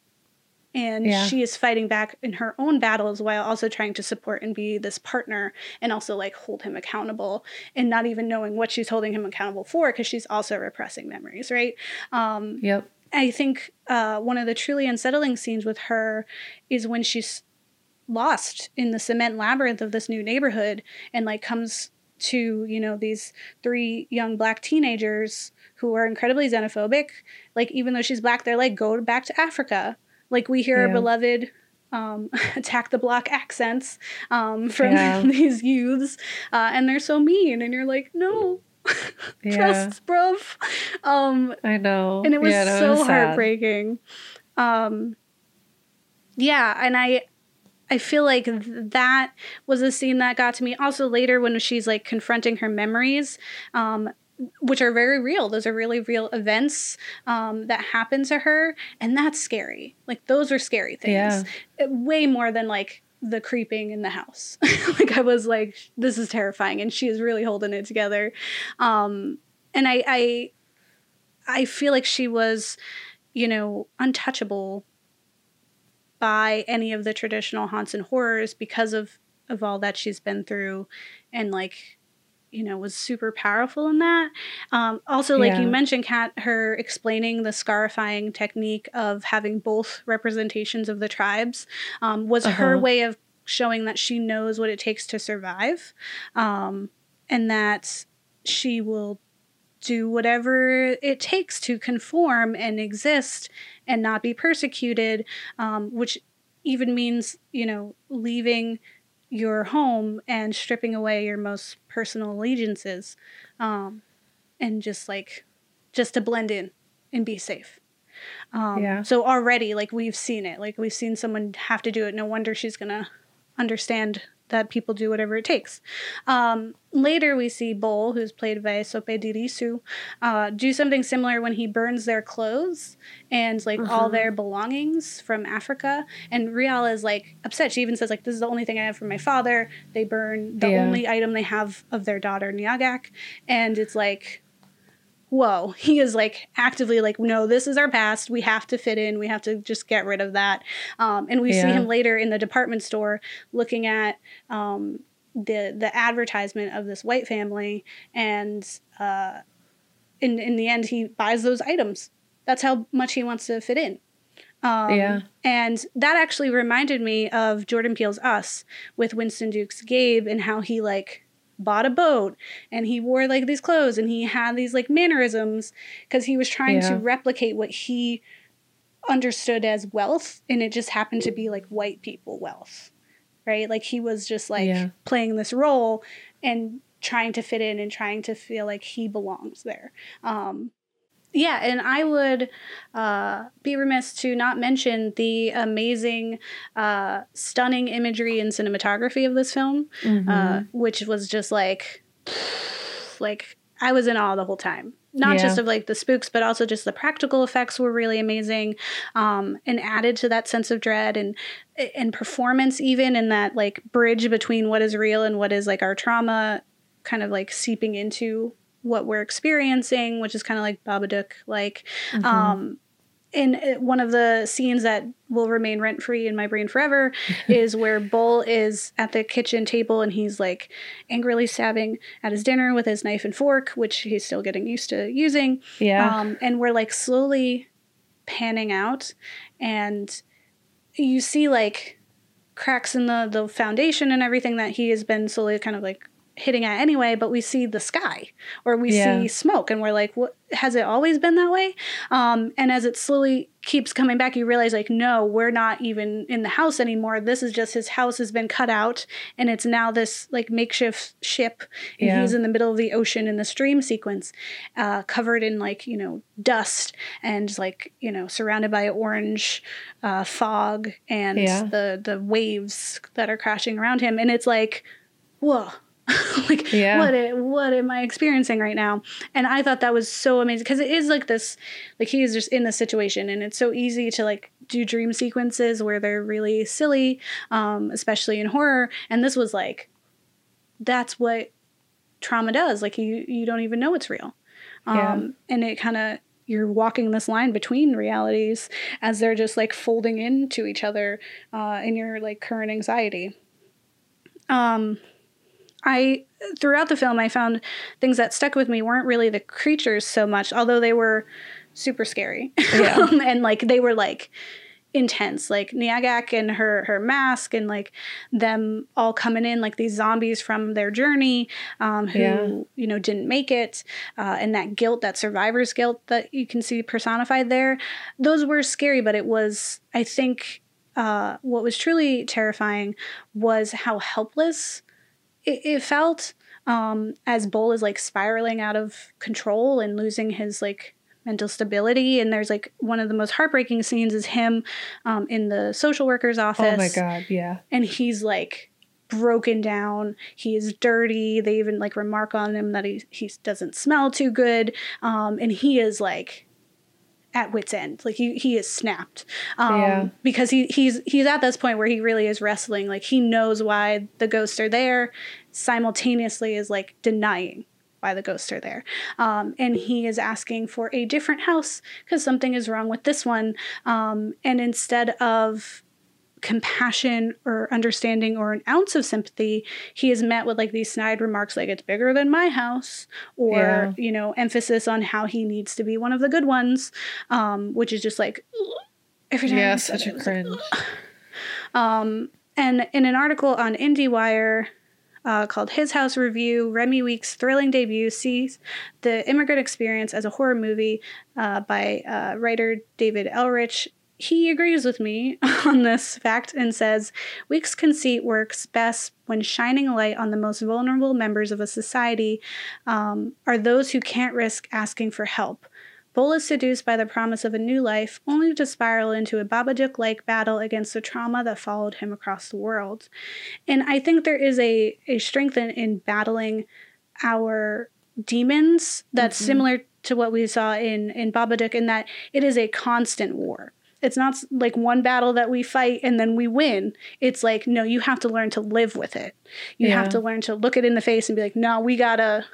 [SPEAKER 2] and
[SPEAKER 1] Yeah.
[SPEAKER 2] she is fighting back in her own battles while also trying to support and be this partner and also like hold him accountable and not even knowing what she's holding him accountable for because she's also repressing memories, right? Um,
[SPEAKER 1] Yep.
[SPEAKER 2] I think uh, one of the truly unsettling scenes with her is when she's lost in the cement labyrinth of this new neighborhood and like comes to you know these three young black teenagers who are incredibly xenophobic like even though she's black they're like go back to africa like we hear our beloved um, attack the block accents um, from
[SPEAKER 1] Yeah.
[SPEAKER 2] these youths uh, and they're so mean and you're like no
[SPEAKER 1] Yeah.
[SPEAKER 2] trust bruv um,
[SPEAKER 1] I know.
[SPEAKER 2] and it was
[SPEAKER 1] Yeah,
[SPEAKER 2] so
[SPEAKER 1] was
[SPEAKER 2] heartbreaking um yeah and i i feel like that was a scene that got to me. Also later when she's like confronting her memories um which are very real. Those are really real events um, that happen to her and that's scary. Like those are scary things.
[SPEAKER 1] Yeah.
[SPEAKER 2] Uh, way more than like the creeping in the house. Like i was like this is terrifying and she is really holding it together. Um and i i I feel like she was, you know, untouchable by any of the traditional haunts and horrors because of of all that she's been through, and like, you know, was super powerful in that. Um, also, like you mentioned, Kat, her explaining the scarifying technique of having both representations of the tribes um, was her
[SPEAKER 1] Uh-huh.
[SPEAKER 2] way of showing that she knows what it takes to survive, um, and that she will do whatever it takes to conform and exist and not be persecuted, um, which even means, you know, leaving your home and stripping away your most personal allegiances um, and just like, just to blend in and be safe. Um,
[SPEAKER 1] Yeah.
[SPEAKER 2] So already, like, we've seen it. Like, we've seen someone have to do it. No wonder she's going to understand that people do whatever it takes. Um, later, we see Bol, who's played by Sope Dirisu, uh, do something similar when he burns their clothes and like all
[SPEAKER 1] Mhm.
[SPEAKER 2] their belongings from Africa. And Rial is like upset. She even says like, "This is the only thing I have from my father." They burn the
[SPEAKER 1] Yeah.
[SPEAKER 2] only item they have of their daughter Nyagak, and it's like. Whoa, he is like actively like, no, this is our past. We have to fit in. We have to just get rid of that. Um, and we see him later in the department store looking at um, the the advertisement of this white family and uh in in the end he buys those items that's how much he wants to fit in um,
[SPEAKER 1] Yeah.
[SPEAKER 2] and that actually reminded me of jordan peele's us with winston duke's gabe and how he like bought a boat and he wore like these clothes and he had these like mannerisms because he was trying to replicate what he understood as wealth and it just happened to be like white people wealth right? Like he was just like
[SPEAKER 1] Yeah.
[SPEAKER 2] playing this role and trying to fit in and trying to feel like he belongs there. Um yeah and i would uh, be remiss to not mention the amazing uh, stunning imagery and cinematography of this film
[SPEAKER 1] Mhm.
[SPEAKER 2] uh, which was just like like i was in awe the whole time not
[SPEAKER 1] Yeah.
[SPEAKER 2] just of like the spooks but also just the practical effects were really amazing um, and added to that sense of dread and and performance even in that like bridge between what is real and what is like our trauma kind of like seeping into what we're experiencing which is kind of like babadook like
[SPEAKER 1] Mhm.
[SPEAKER 2] um, and uh, one of the scenes that will remain rent free in my brain forever is where Bol is at the kitchen table and he's like angrily stabbing at his dinner with his knife and fork, which he's still getting used to using.
[SPEAKER 1] yeah.
[SPEAKER 2] Um, and we're like slowly panning out, and you see like cracks in the the foundation and everything that he has been slowly kind of like hitting at anyway but we see the sky or we
[SPEAKER 1] Yeah.
[SPEAKER 2] see smoke and we're like what has it always been that way um, and as it slowly keeps coming back you realize like no we're not even in the house anymore this is just his house has been cut out and it's now this like makeshift ship and
[SPEAKER 1] Yeah.
[SPEAKER 2] he's in the middle of the ocean in the stream sequence uh, covered in like you know dust and like you know surrounded by orange uh, fog and
[SPEAKER 1] Yeah.
[SPEAKER 2] the the waves that are crashing around him and it's like whoa like
[SPEAKER 1] Yeah.
[SPEAKER 2] what a, what am i experiencing right now? And i thought that was so amazing because it is like this like he is just in the situation and it's so easy to like do dream sequences where they're really silly um especially in horror. And this was like that's what trauma does. Like you you don't even know it's real. Um
[SPEAKER 1] Yeah.
[SPEAKER 2] and it kind of you're walking this line between realities as they're just like folding into each other uh, in your like current anxiety. Um I throughout the film I found things that stuck with me weren't really the creatures so much, although they were super scary.
[SPEAKER 1] Yeah.
[SPEAKER 2] and like they were like intense. Like Nyagak and her her mask and like them all coming in like these zombies from their journey um, who
[SPEAKER 1] Yeah.
[SPEAKER 2] you know didn't make it uh, and that guilt that survivor's guilt that you can see personified there those were scary but it was i think uh, what was truly terrifying was how helpless it, it felt um, as Bol is like spiraling out of control and losing his like mental stability. And there's like one of the most heartbreaking scenes is him um, in the social worker's office.
[SPEAKER 1] oh my god. Yeah.
[SPEAKER 2] And he's like broken down. He is dirty. They even like remark on him that he he doesn't smell too good. Um, and he is like at wit's end. Like he he is snapped. Um
[SPEAKER 1] Yeah.
[SPEAKER 2] because he he's he's at this point where he really is wrestling. Like he knows why the ghosts are there, simultaneously is like denying why the ghosts are there. Um, and he is asking for a different house because something is wrong with this one. Um, and instead of compassion or understanding or an ounce of sympathy, he is met with like these snide remarks like it's bigger than my house, or
[SPEAKER 1] Yeah.
[SPEAKER 2] you know, emphasis on how he needs to be one of the good ones, um, which is just like every time.
[SPEAKER 1] Yeah, such
[SPEAKER 2] it,
[SPEAKER 1] a
[SPEAKER 2] was like,
[SPEAKER 1] cringe.
[SPEAKER 2] um, and in an article on IndieWire uh, called His House Review, Remi Weekes' thrilling debut sees the immigrant experience as a horror movie uh, by uh, writer David Ehrlich. He agrees with me on this fact and says Weekes' conceit works best when shining a light on the most vulnerable members of a society um, are those who can't risk asking for help. Bol is seduced by the promise of a new life, only to spiral into a Babadook like battle against the trauma that followed him across the world. And I think there is a, a strength in, in battling our demons that's
[SPEAKER 1] Mhm.
[SPEAKER 2] similar to what we saw in, in Babadook, in that it is a constant war. It's not like one battle that we fight and then we win. It's like, no, you have to learn to live with it. You
[SPEAKER 1] Yeah.
[SPEAKER 2] have to learn to look it in the face and be like, no, we gotta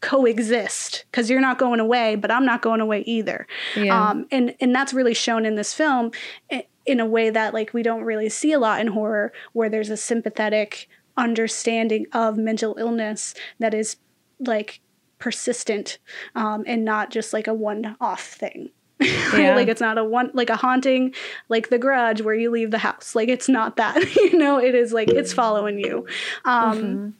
[SPEAKER 2] coexist because you're not going away, but I'm not going away either.
[SPEAKER 1] Yeah.
[SPEAKER 2] Um, and and that's really shown in this film in a way that like we don't really see a lot in horror, where there's a sympathetic understanding of mental illness that is like persistent um, and not just like a one-off thing. Yeah. like it's not a one like a haunting like the grudge where you leave the house. Like it's not that. you know, it is like it's following you. Um mm-hmm.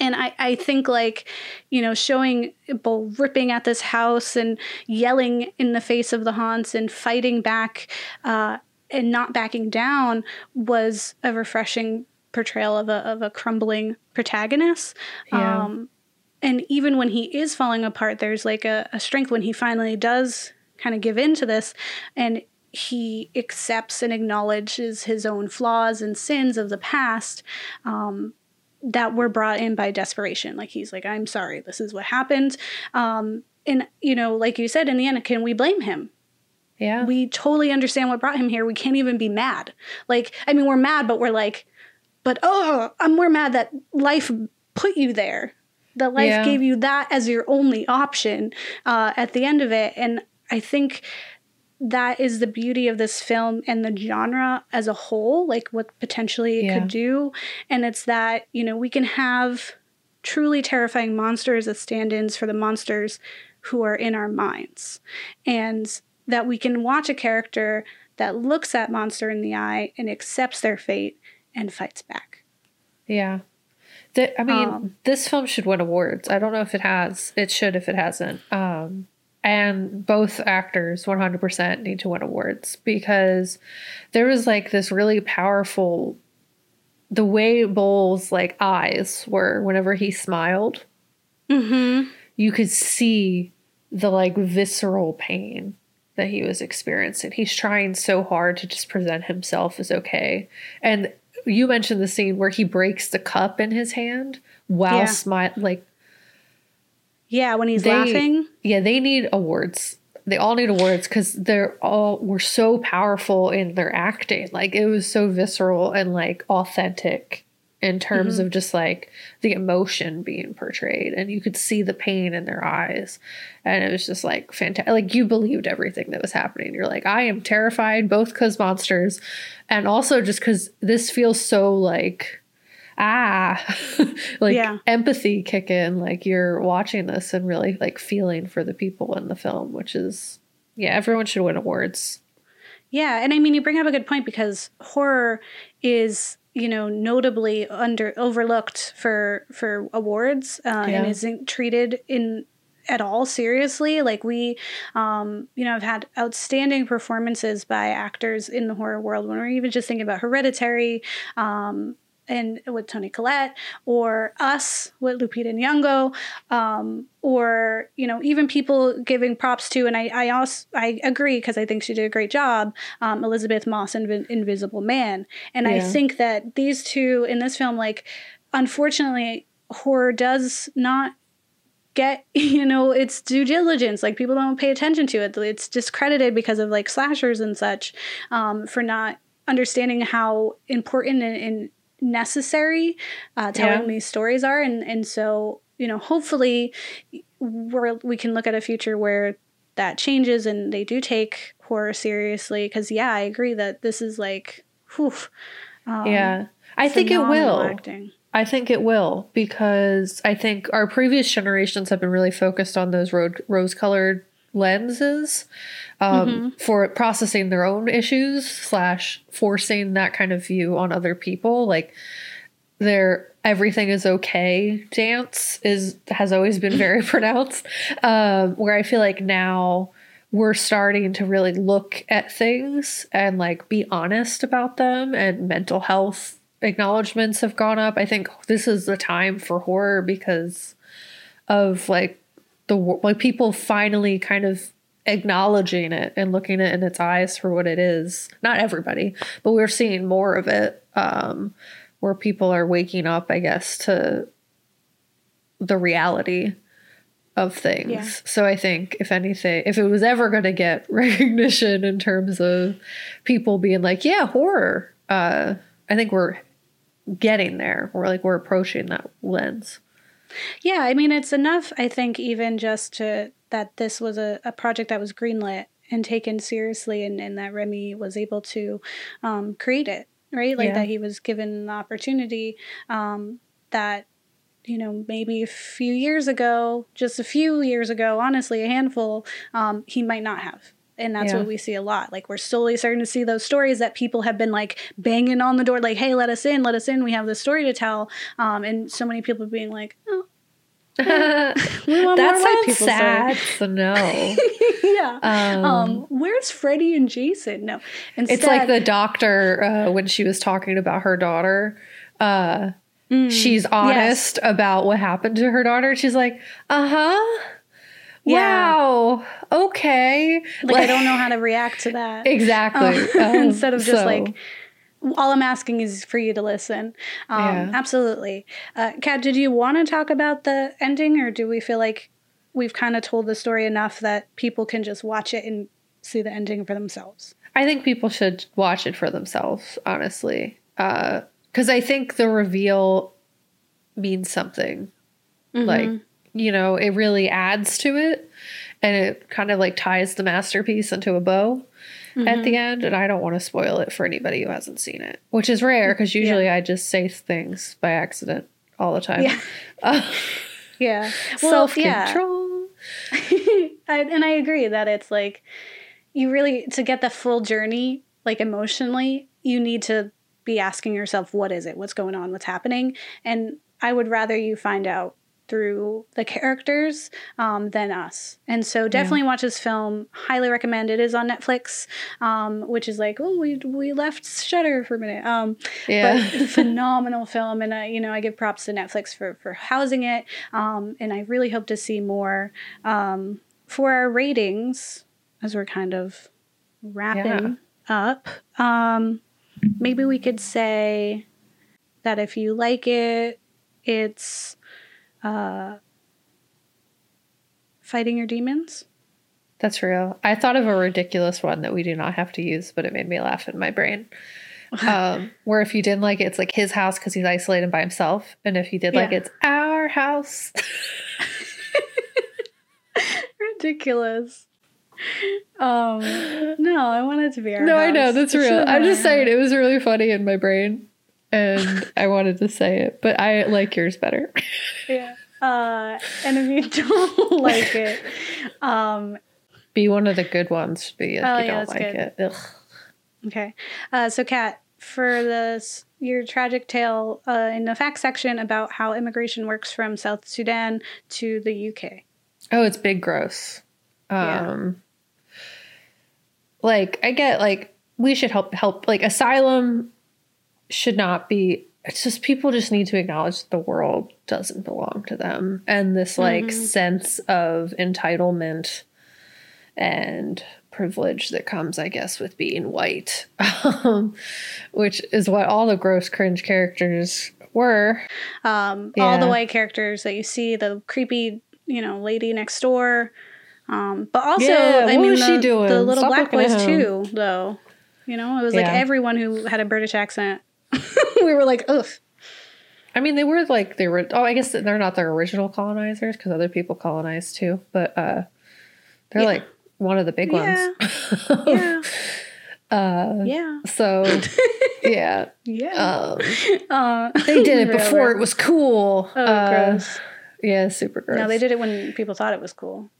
[SPEAKER 2] And I, I think like, you know, showing people ripping at this house and yelling in the face of the haunts and fighting back uh, and not backing down was a refreshing portrayal of a of a crumbling protagonist. Yeah. Um, and even when he is falling apart, there's like a, a strength when he finally does kind of give in to this and he accepts and acknowledges his own flaws and sins of the past um, that were brought in by desperation. Like he's like, I'm sorry, this is what happened. Um, and, you know, like you said, in the end, can we blame him?
[SPEAKER 1] Yeah.
[SPEAKER 2] We totally understand what brought him here. We can't even be mad. Like, I mean, we're mad, but we're like, but oh, I'm more mad that life put you there. That life yeah. gave you that as your only option uh, at the end of it. And I think that is the beauty of this film and the genre as a whole, like what potentially it yeah. could do. And it's that, you know, we can have truly terrifying monsters as stand ins for the monsters who are in our minds. And that we can watch a character that looks that monster in the eye and accepts their fate and fights back.
[SPEAKER 1] Yeah. The, I mean, um, this film should win awards. I don't know if it has. It should if it hasn't. Um, and both actors 100% need to win awards because there was like this really powerful the way Bol's like eyes were whenever he smiled.
[SPEAKER 2] Mm-hmm.
[SPEAKER 1] You could see the like visceral pain that he was experiencing. He's trying so hard to just present himself as okay. And you mentioned the scene where he breaks the cup in his hand while yeah. smile like
[SPEAKER 2] yeah, when he's they, laughing.
[SPEAKER 1] Yeah, they need awards. They all need awards because they're all were so powerful in their acting. Like it was so visceral and like authentic in terms mm-hmm. of just like the emotion being portrayed and you could see the pain in their eyes and it was just like fantastic like you believed everything that was happening you're like i am terrified both because monsters and also just because this feels so like ah like yeah. empathy kick in like you're watching this and really like feeling for the people in the film which is yeah everyone should win awards
[SPEAKER 2] yeah and i mean you bring up a good point because horror is you know notably under overlooked for for awards uh, yeah. and isn't treated in at all seriously like we um you know have had outstanding performances by actors in the horror world when we're even just thinking about hereditary um and with Toni Collette, or us with Lupita Nyong'o, um, or you know even people giving props to, and I I also I agree because I think she did a great job, um, Elisabeth Moss in Invisible Man, and yeah. I think that these two in this film, like unfortunately, horror does not get you know its due diligence. Like people don't pay attention to it. It's discredited because of like slashers and such um, for not understanding how important and, and necessary uh, telling yeah. these stories are and and so you know hopefully we're, we can look at a future where that changes and they do take horror seriously because yeah i agree that this is like whew,
[SPEAKER 1] um, yeah i think it will acting. I think it will because I think our previous generations have been really focused on those rose colored lenses um, mm-hmm. for processing their own issues slash forcing that kind of view on other people like their everything is okay dance is has always been very pronounced um, where i feel like now we're starting to really look at things and like be honest about them and mental health acknowledgments have gone up i think this is the time for horror because of like the like people finally kind of acknowledging it and looking it in its eyes for what it is. Not everybody, but we're seeing more of it um, where people are waking up, I guess, to the reality of things. Yeah. So I think if anything, if it was ever going to get recognition in terms of people being like, yeah, horror, uh, I think we're getting there. We're like, we're approaching that lens.
[SPEAKER 2] Yeah, I mean, it's enough, I think, even just to that this was a, a project that was greenlit and taken seriously and, and that Remi was able to um, create it right? Like
[SPEAKER 1] Yeah.
[SPEAKER 2] that he was given the opportunity um, that you know maybe a few years ago, just a few years ago, honestly, a handful, um, he might not have. And that's
[SPEAKER 1] Yeah.
[SPEAKER 2] what we see a lot. Like we're slowly starting to see those stories that people have been like banging on the door, like, "Hey, let us in, let us in. We have this story to tell." Um, and so many people being like, "Oh, want
[SPEAKER 1] that
[SPEAKER 2] more white
[SPEAKER 1] sounds
[SPEAKER 2] people
[SPEAKER 1] sad.
[SPEAKER 2] story."
[SPEAKER 1] So no.
[SPEAKER 2] yeah.
[SPEAKER 1] Um,
[SPEAKER 2] Um, where's Freddy and Jason? No, Instead,
[SPEAKER 1] it's like the doctor uh, when she was talking about her daughter. Uh,
[SPEAKER 2] Mm,
[SPEAKER 1] she's honest about what happened to her daughter. She's like, uh huh.
[SPEAKER 2] Yeah.
[SPEAKER 1] Wow. Okay.
[SPEAKER 2] like, I don't know how to react to that.
[SPEAKER 1] Exactly.
[SPEAKER 2] Um,
[SPEAKER 1] Um,
[SPEAKER 2] instead of just
[SPEAKER 1] so-
[SPEAKER 2] like all i'm asking is for you to listen um,
[SPEAKER 1] Yeah.
[SPEAKER 2] absolutely uh, kat did you want to talk about the ending or do we feel like we've kind of told the story enough that people can just watch it and see the ending for themselves
[SPEAKER 1] I think people should watch it for themselves, honestly. Because I think the reveal means something. Like, you know, it really adds to it and it kind of like ties the masterpiece into a bow at the mm-hmm. end. And I don't want to spoil it for anybody who hasn't seen it, which is rare because usually I just say things by accident all the time.
[SPEAKER 2] Yeah. Uh, yeah well
[SPEAKER 1] Self
[SPEAKER 2] yeah
[SPEAKER 1] control.
[SPEAKER 2] I, and i agree that it's like you really to get the full journey like emotionally you need to be asking yourself what is it what's going on what's happening and i would rather you find out through the characters um, than us. And so definitely watch this film. Highly recommend it. Is on netflix um, which is like oh we, we left Shudder for a minute. Um,
[SPEAKER 1] Yeah.
[SPEAKER 2] but phenomenal film and I, you know i give props to netflix for for housing it um, and i really hope to see more. Um, for our ratings as we're kind of wrapping up um, maybe we could say that if you like it it's uh, fighting your demons
[SPEAKER 1] That's real. I thought of a ridiculous one that we do not have to use, but it made me laugh in my brain. Um, where if you didn't like it, it's like his house because he's isolated by himself, and if you did like it, it's our house.
[SPEAKER 2] ridiculous um no i want it to be our
[SPEAKER 1] no, I know that's real. I'm just saying it was really funny in my brain, and I wanted to say it, but I like yours better.
[SPEAKER 2] Yeah. Uh, and if you don't like it, um,
[SPEAKER 1] Be one of the good ones. Be if
[SPEAKER 2] Oh,
[SPEAKER 1] you
[SPEAKER 2] yeah,
[SPEAKER 1] don't like
[SPEAKER 2] good.
[SPEAKER 1] it. Ugh.
[SPEAKER 2] okay. Uh, so, Kat, for this your tragic tale uh, in the fact section about how immigration works from South Sudan to the UK.
[SPEAKER 1] Oh, it's big gross.
[SPEAKER 2] Yeah.
[SPEAKER 1] Um like I get like we should help help like asylum should not be it's just people just need to acknowledge that the world doesn't belong to them and this like sense of entitlement and privilege that comes I guess with being white. Um which is what all the gross cringe characters were.
[SPEAKER 2] Um, All the white characters that you see, the creepy, you know, lady next door. Um, but also,
[SPEAKER 1] Yeah,
[SPEAKER 2] I mean,
[SPEAKER 1] was
[SPEAKER 2] the,
[SPEAKER 1] she doing?
[SPEAKER 2] the little
[SPEAKER 1] Stop
[SPEAKER 2] black boys too, though. You know, it was like everyone who had a British accent. we were like, ugh.
[SPEAKER 1] I mean, they were like they were. Oh, I guess they're not their original colonizers because other people colonized too. But uh, they're
[SPEAKER 2] Yeah.
[SPEAKER 1] like one of the big
[SPEAKER 2] Yeah.
[SPEAKER 1] ones.
[SPEAKER 2] Yeah.
[SPEAKER 1] uh,
[SPEAKER 2] Yeah.
[SPEAKER 1] so yeah,
[SPEAKER 2] Yeah.
[SPEAKER 1] um,
[SPEAKER 2] Uh,
[SPEAKER 1] they did it before it was cool.
[SPEAKER 2] Oh,
[SPEAKER 1] Uh,
[SPEAKER 2] gross.
[SPEAKER 1] Yeah, super gross.
[SPEAKER 2] No, they did it when people thought it was cool.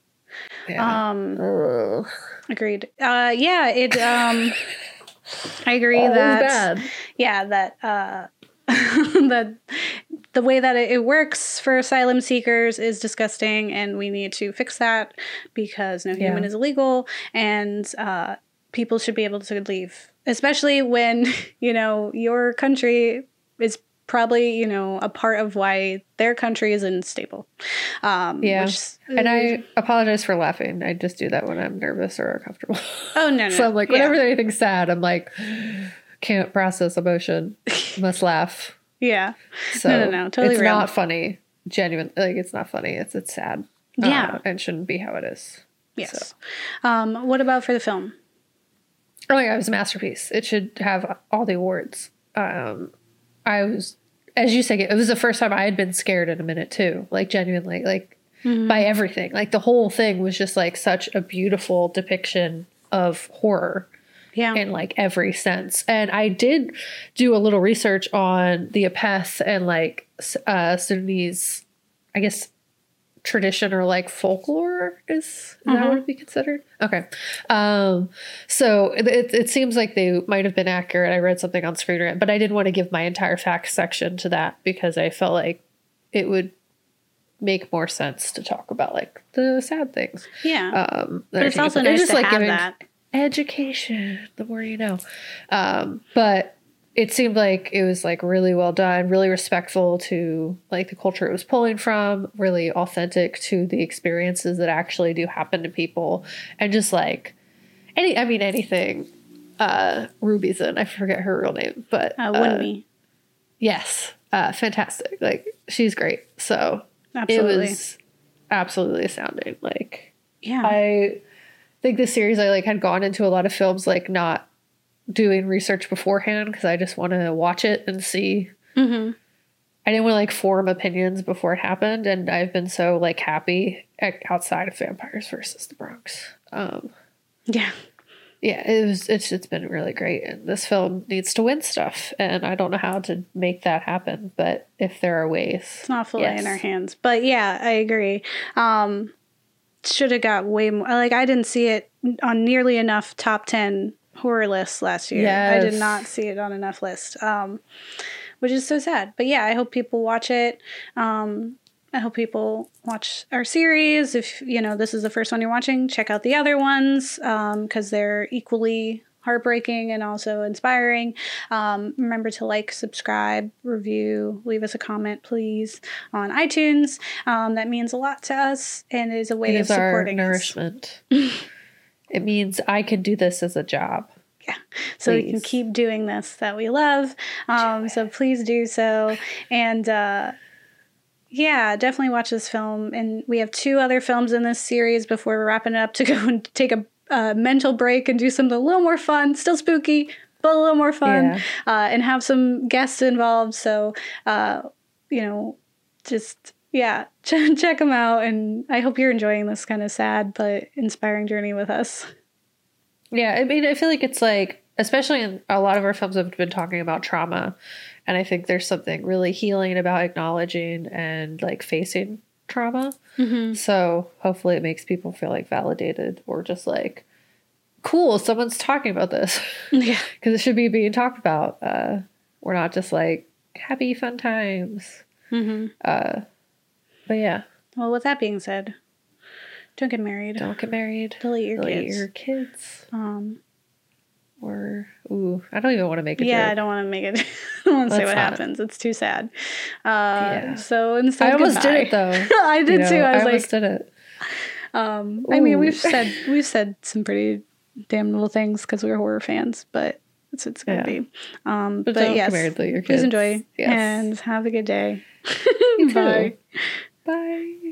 [SPEAKER 1] Yeah.
[SPEAKER 2] Um,
[SPEAKER 1] Ugh.
[SPEAKER 2] agreed. Uh, yeah, it. Um, I agree
[SPEAKER 1] Oh,
[SPEAKER 2] that. Yeah, that. Uh, that the way that it, it works for asylum seekers is disgusting, and we need to fix that because no human
[SPEAKER 1] Yeah.
[SPEAKER 2] is illegal, and uh, people should be able to leave, especially when you know your country is probably you know a part of why their country is unstable. Um,
[SPEAKER 1] Yeah.
[SPEAKER 2] which-
[SPEAKER 1] And I apologize for laughing. I just do that when I'm nervous or uncomfortable.
[SPEAKER 2] oh no, no
[SPEAKER 1] so I'm like,
[SPEAKER 2] yeah.
[SPEAKER 1] whenever anything's sad, I'm like, can't process emotion. Must laugh.
[SPEAKER 2] yeah.
[SPEAKER 1] So
[SPEAKER 2] No, no, no, totally
[SPEAKER 1] it's
[SPEAKER 2] real.
[SPEAKER 1] not funny. Genuine, like it's not funny. It's it's sad.
[SPEAKER 2] Yeah.
[SPEAKER 1] uh, and shouldn't be how it is.
[SPEAKER 2] Yes. Um, what about for the film?
[SPEAKER 1] Oh my god, it was a masterpiece. It should have all the awards. Um, I was, as you say, it was the first time I had been scared in a minute too. Like genuinely, like
[SPEAKER 2] Mm-hmm.
[SPEAKER 1] by everything. Like the whole thing was just like such a beautiful depiction of horror
[SPEAKER 2] Yeah.
[SPEAKER 1] in like every sense. And I did do a little research on the Apeth and like uh Sudanese, I guess tradition or like folklore is, is that what would be considered? Okay. Um so it, it seems like they might have been accurate. I read something on Screen Rant, but I didn't want to give my entire fact section to that because I felt like it would make more sense to talk about like the sad things.
[SPEAKER 2] yeah.
[SPEAKER 1] Um,
[SPEAKER 2] but it's also nice to have that.
[SPEAKER 1] education. The more you know. Um, but it seemed like it was like really well done, really respectful to like the culture it was pulling from, really authentic to the experiences that actually do happen to people, and just like any, I mean anything. Uh, Ruby's in. I forget her real name, but
[SPEAKER 2] Uh, wouldn't we?
[SPEAKER 1] yes, uh, fantastic. Like she's great. So
[SPEAKER 2] Absolutely.
[SPEAKER 1] it was absolutely astounding. Like
[SPEAKER 2] yeah.
[SPEAKER 1] I think this series I like had gone into a lot of films like not doing research beforehand because I just want to watch it and see.
[SPEAKER 2] hmm
[SPEAKER 1] I didn't want to like form opinions before it happened, and I've been so like happy at, outside of Vampires versus the Bronx. Um,
[SPEAKER 2] Yeah.
[SPEAKER 1] yeah, it was. It's it's been really great, and this film needs to win stuff, and I don't know how to make that happen, but if there are ways,
[SPEAKER 2] It's not fully
[SPEAKER 1] Yes.
[SPEAKER 2] in our hands. But yeah, I agree. Um, should have got way more. Like, I didn't see it on nearly enough top 10 horror lists last year. I did not see it on enough lists, um, which is so sad. But yeah, I hope people watch it. Um, I hope people watch our series. If you know this is the first one you're watching, check out the other ones because they're equally heartbreaking and also inspiring. Um, remember to like, subscribe, review, leave us a comment, please, on iTunes. Um, that means a lot to us and is a way of
[SPEAKER 1] these
[SPEAKER 2] supporting us.
[SPEAKER 1] nourishment. it means I can do this as a job. Yeah.
[SPEAKER 2] So we can keep doing this that we love. Um, so please do so. And uh, yeah, definitely watch this film. And we have two other films in this series before we're wrapping it up to go and take a uh, mental break and do something a little more fun, still spooky, but a little more fun,
[SPEAKER 1] Yeah.
[SPEAKER 2] uh, and have some guests involved. So, uh, you know, just yeah, ch- check them out. And I hope you're enjoying this kind of sad but inspiring journey with us.
[SPEAKER 1] Yeah, I mean, I feel like it's like, especially in a lot of our films have been talking about trauma, and I think there's something really healing about acknowledging and like facing trauma.
[SPEAKER 2] Mm-hmm.
[SPEAKER 1] So hopefully, it makes people feel like validated or just like, cool, someone's talking about this
[SPEAKER 2] Yeah.
[SPEAKER 1] because it should be being talked about. Uh, we're not just like happy fun times.
[SPEAKER 2] Mm-hmm.
[SPEAKER 1] Uh, but yeah,
[SPEAKER 2] Well, with that being said, don't get married.
[SPEAKER 1] don't get married.
[SPEAKER 2] Delete your
[SPEAKER 1] Delete
[SPEAKER 2] kids.
[SPEAKER 1] your kids.
[SPEAKER 2] Um,
[SPEAKER 1] Or ooh, I don't even want to make it.
[SPEAKER 2] yeah, I don't want to make it. I don't want to say what
[SPEAKER 1] not.
[SPEAKER 2] happens. It's too sad. Uh,
[SPEAKER 1] Yeah.
[SPEAKER 2] So instead,
[SPEAKER 1] I almost
[SPEAKER 2] goodbye.
[SPEAKER 1] did it though.
[SPEAKER 2] I did
[SPEAKER 1] You
[SPEAKER 2] too. I was
[SPEAKER 1] almost
[SPEAKER 2] like,
[SPEAKER 1] did it.
[SPEAKER 2] um, I mean, we've said we've said some pretty damnable things because we're horror fans, but it's it's gonna
[SPEAKER 1] Yeah.
[SPEAKER 2] be. Um,
[SPEAKER 1] But,
[SPEAKER 2] but, yes,
[SPEAKER 1] married, your
[SPEAKER 2] please enjoy
[SPEAKER 1] Yes.
[SPEAKER 2] and have a good day. Bye.
[SPEAKER 1] Bye.